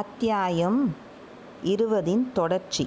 அத்தியாயம் இருபதின் தொடர்ச்சி.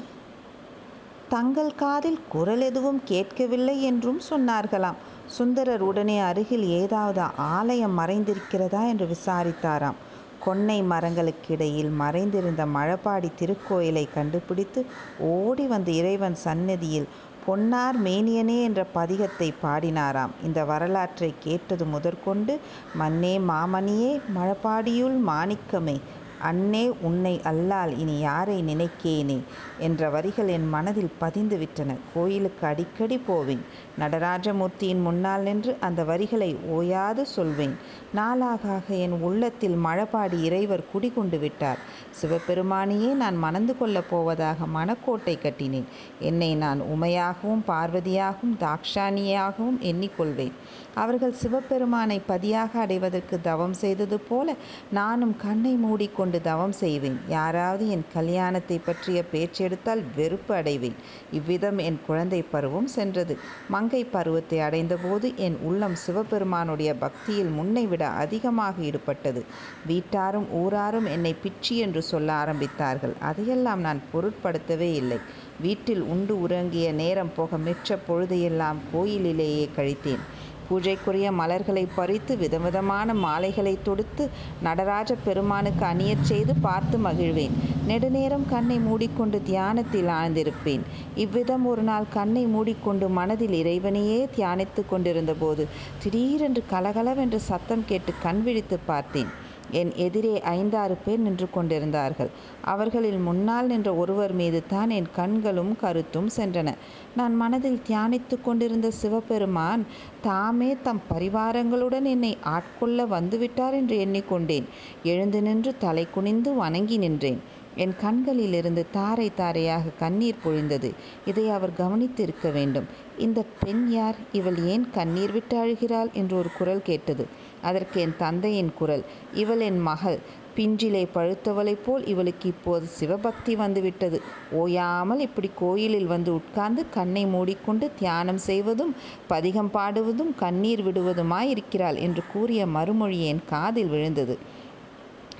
தங்கள் காதில் குரல் எதுவும் கேட்கவில்லை என்றும் சொன்னார்களாம். சுந்தரர் உடனே அருகில் ஏதாவது ஆலயம் மறைந்திருக்கிறதா என்று விசாரித்தாராம். கொன்னை மரங்களுக்கிடையில் மறைந்திருந்த மழப்பாடி திருக்கோயிலை கண்டுபிடித்து ஓடி வந்து இறைவன் சந்நிதியில் பொன்னார் மேனியனே என்ற பதிகத்தை பாடினாராம். இந்த வரலாற்றை கேட்டது முதற்கொண்டு மன்னே மாமணியே மழப்பாடியுள் மாணிக்கமே அன்னே உன்னை அல்லால் இனி யாரை நினைக்கேனே? என்ற வரிகள் என் மனதில் பதிந்து விட்டன கோயிலுக்கு அடிக்கடி போவேன். நடராஜமூர்த்தியின் முன்னால் நின்று அந்த வரிகளை ஓயாது சொல்வேன். நாளாக ஆக என் உள்ளத்தில் மழபாடி இறைவர் குடிகொண்டு விட்டார். சிவபெருமானையே நான் மணந்து கொள்ளப் போவதாக மனக்கோட்டை கட்டினேன். என்னை நான் உமையாகவும் பார்வதியாகவும் தாக்ஷாணியாகவும் எண்ணிக்கொள்வேன். அவர்கள் சிவபெருமானை பதியாக அடைவதற்கு தவம் செய்தது போல நானும் கண்ணை மூடிக்கொண்டு தவம் செய்வேன். யாராவது என் கல்யாணத்தை பற்றிய பேச்செடுத்தால் வெறுப்பு அடைவேன். இவ்விதம் என் குழந்தை பருவம் சென்றது. மங்கை பருவத்தை அடைந்தபோது என் உள்ளம் சிவபெருமானுடைய பக்தியில் முன்னை விட அதிகமாக ஈடுபட்டது. வீட்டாரும் ஊராரும் என்னை பிச்சி என்று சொல்ல ஆரம்பித்தார்கள். அதையெல்லாம் நான் பொருட்படுத்தவே இல்லை. வீட்டில் உண்டு உறங்கிய நேரம் போக மிச்ச பொழுதையெல்லாம் கோயிலிலேயே கழித்தேன். பூஜைக்குரிய மலர்களை பறித்து விதவிதமான மாலைகளை தொடுத்து நடராஜ பெருமானுக்கு அணியச் செய்து பார்த்து மகிழ்வேன். நெடுநேரம் கண்ணை மூடிக்கொண்டு தியானத்தில் ஆழ்ந்திருப்பேன். இவ்விதம் ஒரு நாள் கண்ணை மூடிக்கொண்டு மனதில் இறைவனையே தியானித்து கொண்டிருந்த போது திடீரென்று கலகலவென்று சத்தம் கேட்டு கண் விழித்து பார்த்தேன். என் எதிரே ஐந்தாறு பேர் நின்று கொண்டிருந்தார்கள். அவர்களில் முன்னால் நின்ற ஒருவர் மீது தான் என் கண்களும் கருத்தும் சென்றன. நான் மனதில் தியானித்து கொண்டிருந்த சிவபெருமான் தாமே தம் பரிவாரங்களுடன் என்னை ஆட்கொள்ள வந்துவிட்டார் என்று எண்ணிக்கொண்டேன். எழுந்து நின்று தலை குனிந்து வணங்கி நின்றேன். என் கண்களிலிருந்து தாரை தாரையாக கண்ணீர் பொழிந்தது. இதை அவர் கவனித்திருக்க வேண்டும். இந்த பெண் யார்? இவள் ஏன் கண்ணீர் விட்டு அழுகிறாள்? என்று ஒரு குரல் கேட்டது. அதற்கு என் தந்தையின் குரல். இவள் என் மகள். பிஞ்சிலை பழுத்தவளைப் போல் இவளுக்கு இப்போது சிவபக்தி வந்துவிட்டது. ஓயாமல் இப்படி கோயிலில் வந்து உட்கார்ந்து கண்ணை மூடிக்கொண்டு தியானம் செய்வதும் பதிகம் பாடுவதும் கண்ணீர் விடுவதுமாயிருக்கிறாள் என்று கூறிய மறுமொழி என் காதில் விழுந்தது.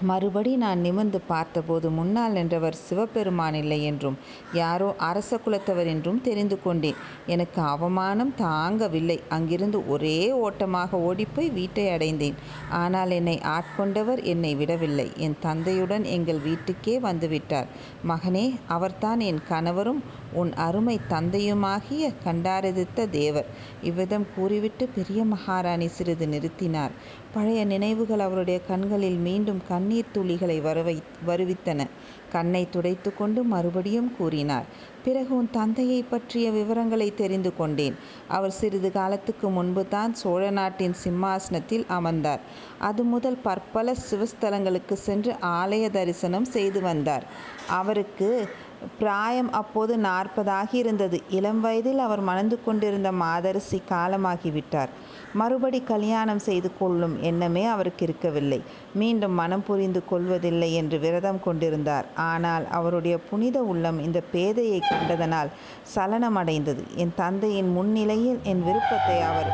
மறுபடி நான் நிமிர்ந்து பார்த்தபோது முன்னால் நின்றவர் சிவபெருமான் இல்லை என்றும் யாரோ அரச குலத்தவர் என்றும் தெரிந்து கொண்டேன். எனக்கு அவமானம் தாங்கவில்லை. அங்கிருந்து ஒரே ஓட்டமாக ஓடிப்போய் வீட்டை அடைந்தேன். ஆனால் என்னை ஆட்கொண்டவர் என்னை விடவில்லை. என் தந்தையுடன் எங்கள் வீட்டுக்கே வந்துவிட்டார். மகனே அவர்தான் என் கணவரும் உன் அருமை தந்தையுமாகிய கண்டாரதித்த தேவர். இவ்விதம் கூறிவிட்டு பெரிய மகாராணி சிறிது நிறுத்தினார். பழைய நினைவுகள் அவருடைய கண்களில் மீண்டும் கண்ணீர் துளிகளை வரவை வருவித்தன. கண்ணை துடைத்து கொண்டு மறுபடியும் கூறினார் பிறகு உன் தந்தையை பற்றிய விவரங்களை தெரிந்து கொண்டேன். அவர் சிறிது காலத்துக்கு முன்பு தான் சோழ நாட்டின் சிம்மாசனத்தில் அமர்ந்தார். அது முதல் பற்பல சிவஸ்தலங்களுக்கு சென்று ஆலய தரிசனம் செய்து வந்தார். அவருக்கு பிராயம் அப்போது நாற்பதாகி இருந்தது. இளம் வயதில் அவர் மணந்து கொண்டிருந்த மாதரசி காலமாகிவிட்டார். மறுபடி கல்யாணம் செய்து கொள்ளும் எண்ணமே அவருக்கு இருக்கவில்லை. மீண்டும் மனம் புரிந்து கொள்வதில்லை என்று விரதம் கொண்டிருந்தார். ஆனால் அவருடைய புனித உள்ளம் இந்த பேதையை கண்டதனால் சலனமடைந்தது. என் தந்தையின் முன்னிலையில் என் விருப்பத்தை அவர்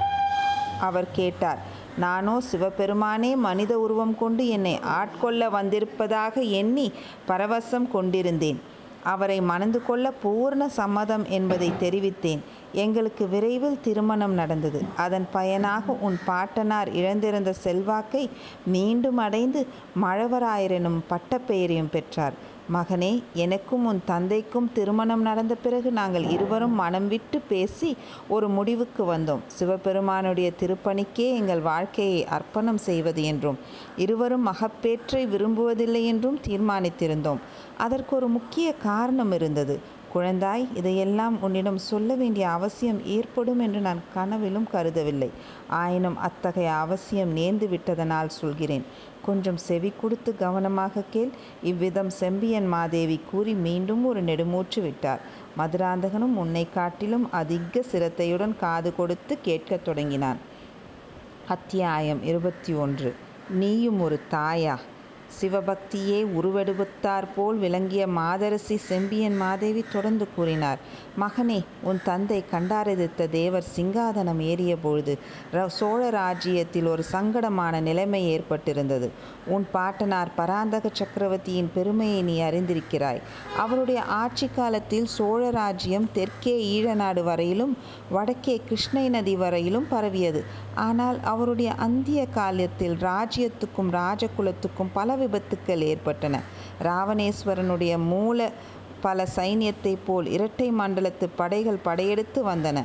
அவர் கேட்டார். நானோ சிவபெருமானே மனித உருவம் கொண்டு என்னை ஆட்கொள்ள வந்திருப்பதாக எண்ணி பரவசம் கொண்டிருந்தேன். அவரை மணந்து கொள்ள பூர்ண சம்மதம் என்பதை தெரிவித்தேன். எங்களுக்கு விரைவில் திருமணம் நடந்தது. அதன் பயனாக உன் பாட்டனார் இழந்திருந்த செல்வாக்கை மீண்டும் அடைந்து மழவராயரனும் பட்டப்பெயரையும் பெற்றார். மகனே எனக்கும் உன் தந்தைக்கும் திருமணம் நடந்த பிறகு நாங்கள் இருவரும் மனம் விட்டு பேசி ஒரு முடிவுக்கு வந்தோம். சிவபெருமானுடைய திருப்பணிக்கே எங்கள் வாழ்க்கையை அர்ப்பணம் செய்வது என்றும் இருவரும் மகப்பேற்றை விரும்புவதில்லை என்றும் தீர்மானித்திருந்தோம். அதற்கு ஒரு முக்கிய காரணம் இருந்தது. குழந்தாய் இதையெல்லாம் உன்னிடம் சொல்ல வேண்டிய அவசியம் ஏற்படும் என்று நான் கனவிலும் கருதவில்லை. ஆயினும் அத்தகைய அவசியம் நேர்ந்து விட்டதனால் சொல்கிறேன். கொஞ்சம் செவி கொடுத்து கவனமாக கேள். இவ்விதம் செம்பியன் மாதேவி கூறி மீண்டும் ஒரு நெடுமூச்சு விட்டார். மதுராந்தகனும் உன்னை காட்டிலும் அதிக சிரத்தையுடன் காது கொடுத்து கேட்கத் தொடங்கினான். அத்தியாயம் இருபத்தி ஒன்று. நீயும் ஒரு தாயா? சிவபக்தியே உருவெடுத்தாற்போல் விளங்கிய மாதரசி செம்பியன் மாதேவி தொடர்ந்து கூறினார் மகனே உன் தந்தை கண்டாரதித்த தேவர் சிங்காதனம் ஏறிய பொழுது சோழ ராஜ்யத்தில் ஒரு சங்கடமான நிலைமை ஏற்பட்டிருந்தது. உன் பாட்டனார் பராந்தக சக்கரவர்த்தியின் பெருமையை நீ அறிந்திருக்கிறாய். அவருடைய ஆட்சி காலத்தில் சோழ ராஜ்யம் தெற்கே ஈழநாடு வரையிலும் வடக்கே கிருஷ்ணை நதி வரையிலும் பரவியது. ஆனால் அவருடைய அந்திய காலத்தில் ராஜ்யத்துக்கும் ராஜகுலத்துக்கும் பல விபத்துக்கள் ஏற்பட்டன. ராவணேஸ்வரனுடைய மூல பல சைன்யத்தைப் போல் இரட்டை மண்டலத்துப் படைகள் படையெடுத்து வந்தன.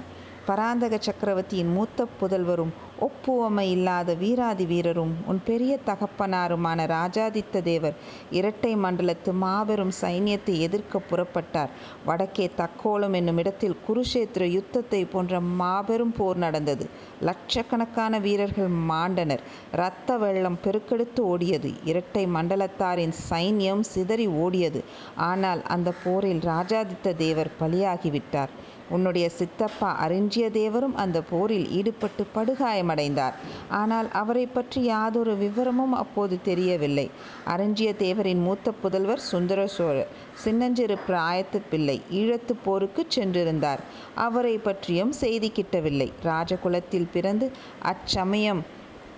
பராந்தக சக்கரவர்த்தியின் மூத்த புதல்வரும் ஒப்புவமை இல்லாத வீராதி வீரரும் உன் பெரிய தகப்பனாருமான ராஜாதித்த தேவர் இரட்டை மண்டலத்து மாபெரும் சைன்யத்தை எதிர்க்க புறப்பட்டார். வடக்கே தக்கோலம் என்னுமிடத்தில் குருஷேத்திர யுத்தத்தைப் போன்ற மாபெரும் போர் நடந்தது. லட்சக்கணக்கான வீரர்கள் மாண்டனர். இரத்த வெள்ளம் பெருக்கெடுத்து ஓடியது. இரட்டை மண்டலத்தாரின் சைன்யம் சிதறி ஓடியது. ஆனால் அந்த போரில் ராஜாதித்த தேவர் பலியாகிவிட்டார். உன்னுடைய சித்தப்பா அரிஞ்சய தேவரும் போரில் ஈடுபட்டு படுகாயமடைந்தார். ஆனால் அவரைப் பற்றி யாதொரு விவரமும் அப்போது தெரியவில்லை. அரிஞ்சய தேவரின் மூத்த புதல்வர் சுந்தர சோழர் சின்னஞ்சிறு பிராயத்து பிள்ளை. ஈழத்துப் போருக்கு சென்றிருந்தார். அவரைப் பற்றியும் செய்தி கிட்டவில்லை. ராஜகுலத்தில் பிறந்து அச்சமயம்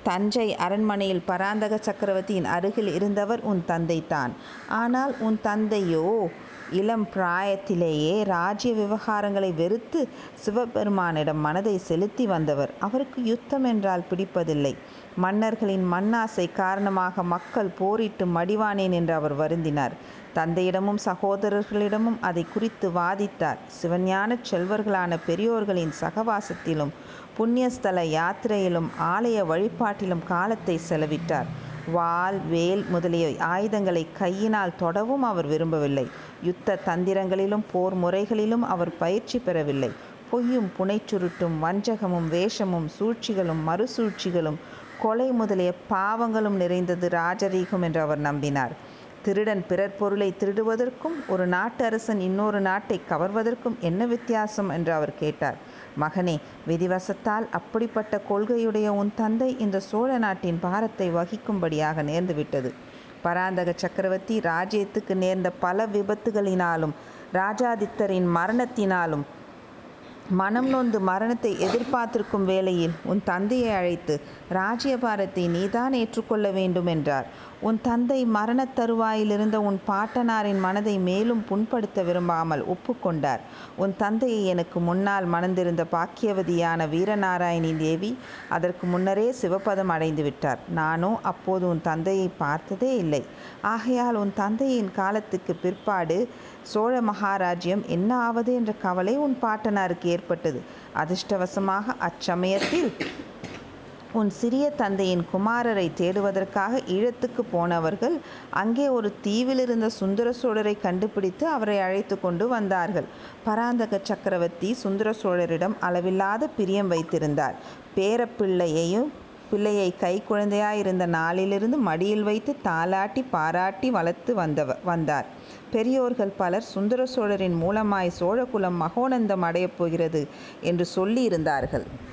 தஞ்சை அரண்மனையில் பராந்தக சக்கரவர்த்தியின் அருகில் இருந்தவர் உன் தந்தைதான். ஆனால் உன் தந்தையோ இளம் பிராயத்திலேயே ராஜ்ய விவகாரங்களை வெறுத்து சிவபெருமானிடம் மனதை செலுத்தி வந்தவர். அவருக்கு யுத்தம் என்றால் பிடிப்பதில்லை. மன்னர்களின் மண்ணாசை காரணமாக மக்கள் போரிட்டு மடிவானேன் என்று அவர் வருந்தினார். தந்தையிடமும் சகோதரர்களிடமும் அதை குறித்து வாதித்தார். சிவஞானச் செல்வர்களான பெரியோர்களின் சகவாசத்திலும் புண்ணியஸ்தல யாத்திரையிலும் ஆலய வழிபாட்டிலும் காலத்தை செலவிட்டார். வாள் வேல் முதலிய ஆயுதங்களை கையினால் தொடவும் அவர் விரும்பவில்லை. யுத்த தந்திரங்களிலும் போர் முறைகளிலும் அவர் பயிற்சி பெறவில்லை. பொய்யும் புனைச்சுருட்டும் வஞ்சகமும் வேஷமும் சூழ்ச்சிகளும் மறுசூழ்ச்சிகளும் கொலை முதலிய பாவங்களும் நிறைந்தது ராஜரீகம் என்று அவர் நம்பினார். திருடன் பிறர் பொருளைத் திருடுவதற்கும் ஒரு நாட்டு அரசன் இன்னொரு நாட்டைக் கவர்வதற்கும் என்ன வித்தியாசம்? என்று அவர் கேட்டார். மகனே விதிவசத்தால் அப்படிப்பட்ட கொள்கையுடைய உன் தந்தை இந்தச் சோழ நாட்டின் பாரத்தை வகிக்கும்படியாக நேர்ந்துவிட்டது. பராந்தக சக்கரவர்த்தி ராஜ்யத்துக்கு நேர்ந்த பல விபத்துகளினாலும் ராஜாதித்தரின் மரணத்தினாலும் மனம் நொந்து மரணத்தை எதிர்பார்த்திருக்கும் வேளையில் உன் தந்தையை அழைத்து ராஜ்யபாரத்தை நீதான் ஏற்றுக்கொள்ள வேண்டும் என்றார். உன் தந்தை மரணத் தருவாயிலிருந்த உன் பாட்டனாரின் மனதை மேலும் புண்படுத்த விரும்பாமல் ஒப்புக்கொண்டார் உன் தந்தையை எனக்கு முன்னால் மணந்திருந்த பாக்கியவதியான வீரநாராயணி தேவி அதற்கு முன்னரே சிவபதம் அடைந்துவிட்டார். நானோ அப்போது உன் தந்தையை பார்த்ததே இல்லை. ஆகையால் உன் தந்தையின் காலத்துக்கு பிற்பாடு சோழ மகாராஜ்யம் என்ன ஆவது என்ற கவலை உன் பாட்டனாருக்கு ஏற்பட்டது. அதிர்ஷ்டவசமாக அச்சமயத்தில் உன் சிறிய தந்தையின் குமாரரைத் தேடுவதற்காக ஈழத்துக்குப் போனவர்கள் அங்கே ஒரு தீவிலிருந்த சுந்தர சோழரைக் கண்டுபிடித்து அவரை அழைத்துக் கொண்டு வந்தார்கள். பராந்தக சக்கரவர்த்தி சுந்தர சோழரிடம் அளவில்லாத பிரியம் வைத்திருந்தார். பேரப் பிள்ளையைக் கைக் குழந்தையாயிருந்த நாளிலிருந்து மடியில் வைத்துத் தாலாட்டிப் பாராட்டி வளர்த்து வந்தார். பெரியோர்கள் பலர் சுந்தர சோழரின் மூலமாய் சோழகுலம் மகோன்னதம் அடையப் போகிறது என்று சொல்லியிருந்தார்கள்.